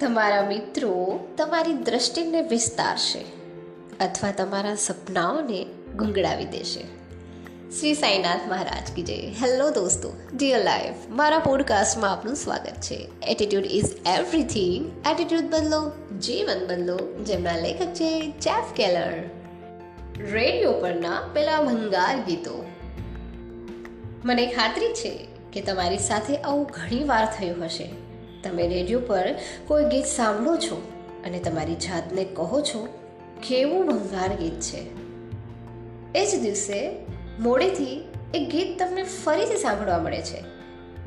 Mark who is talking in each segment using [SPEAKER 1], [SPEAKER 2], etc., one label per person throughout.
[SPEAKER 1] તમારા મિત્રો તમારી દ્રષ્ટિને વિસ્તારશે અથવા તમારા સપનાઓને ગુંગળાવી દેશે. શ્રી સાઈનાથ મહારાજ કી જય. હેલો દોસ્તો. ડિયર લાઈફ મારા પોડકાસ્ટમાં આપનું સ્વાગત છે. એટીટ્યુડ ઇઝ એવરીથિંગ એટીટ્યુડ બદલો, જીવન બદલો. જેમના લેખક છે જેફ કેલર રેડિયો પરના પેલા ભંગાર ગીતો. મને ખાતરી છે કે તમારી સાથે આવું ઘણી વાર થયું હશે. તમે રેડિયો પર કોઈ ગીત સાંભળો છો અને તમારી જાતને કહો છો, કેવું ભંગાર ગીત છે? એ જ દિવસે મોડેથી એ ગીત તમને ફરીથી સાંભળવા મળે છે.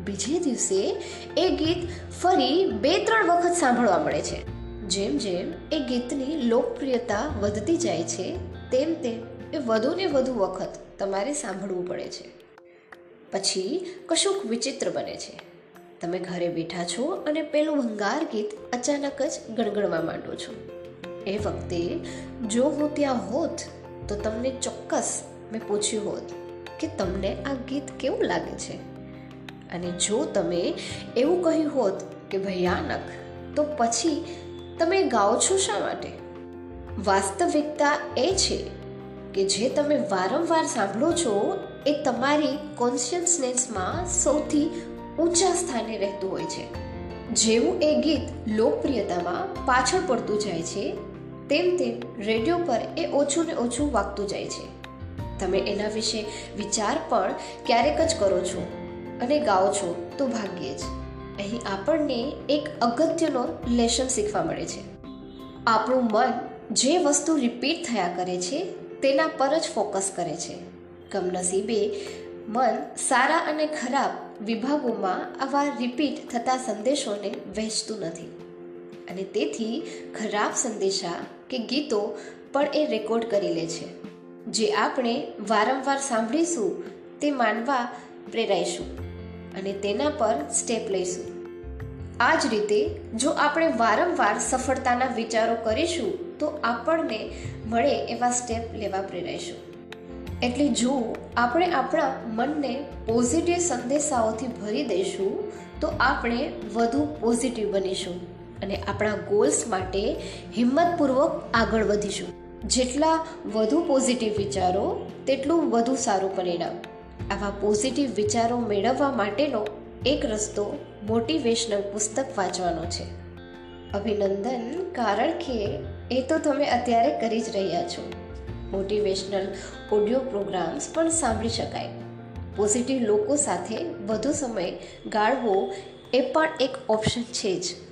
[SPEAKER 1] બીજે દિવસે એ ગીત ફરી બે ત્રણ વખત સાંભળવા મળે છે. જેમ જેમ એ ગીતની લોકપ્રિયતા વધતી જાય છે, તેમ તેમ એ વધુ ને વધુ વખત તમારે સાંભળવું પડે છે. પછી કશુંક વિચિત્ર બને છે. તમે ઘરે બેઠા છો અને પેલું ભંગાર ગીત અચાનક જ ગણગણવા માંડો છો. એ વખતે જો હું ત્યાં હોત તો તમને ચોક્કસ મેં પૂછ્યું હોત કે તમને આ ગીત કેવું લાગે છે. અને જો તમે એવું કહ્યું હોત કે ભયાનક, તો પછી તમે ગાઓ છો શા માટે? વાસ્તવિકતા એ છે કે જે તમે વારંવાર સાંભળો છો એ તમારી કોન્શિયસનેસમાં સૌથી ઊંચા સ્થાને રહેતું હોય છે. જેવું એ ગીત લોકપ્રિયતામાં પાછળ પડતું જાય છે, તેમ તેમ રેડિયો પર એ ઓછું ને ઓછું વાગતું જાય છે. તમે એના વિશે વિચાર પણ ક્યારેક જ કરો છો અને ગાઓ છો તો ભાગ્યે જ. અહીં આપણને એક અગત્યનો લેશન શીખવા મળે છે. આપણું મન જે વસ્તુ રિપીટ થયા કરે છે, તેના પર જ ફોકસ કરે છે. કમનસીબે મન સારા અને ખરાબ વિભાગોમાં આવા રિપીટ થતા સંદેશોને વહેંચતું નથી. અને તેથી ખરાબ સંદેશા કે ગીતો પણ એ રેકોર્ડ કરી લે છે. જે આપણે વારંવાર સાંભળીશું, તે માનવા પ્રેરાઈશું અને તેના પર સ્ટેપ લઈશું. આ જ રીતે જો આપણે વારંવાર સફળતાના વિચારો કરીશું, તો આપણને મળે એવા સ્ટેપ લેવા પ્રેરાઈશું. એટલે જો આપણે આપણા મનને પોઝિટિવ સંદેશાઓથી ભરી દઈશું, તો આપણે વધુ પોઝિટિવ બનીશું અને આપણા ગોલ્સ માટે હિંમતપૂર્વક આગળ વધીશું. જેટલા વધુ પોઝિટિવ વિચારો, તેટલું વધુ સારું પરિણામ. આવા પોઝિટિવ વિચારો મેળવવા માટેનો એક રસ્તો મોટિવેશનલ પુસ્તક વાંચવાનો છે. અભિનંદન, કારણ કે એ તો તમે અત્યારે કરી જ રહ્યા છો. મોટિવેશનલ ઓડિયો પ્રોગ્રામ્સ પણ સાંભળી શકાય. પોઝિટિવ લોકો સાથે વધુ સમય ગાળવો એ પણ એક ઓપ્શન છે જ.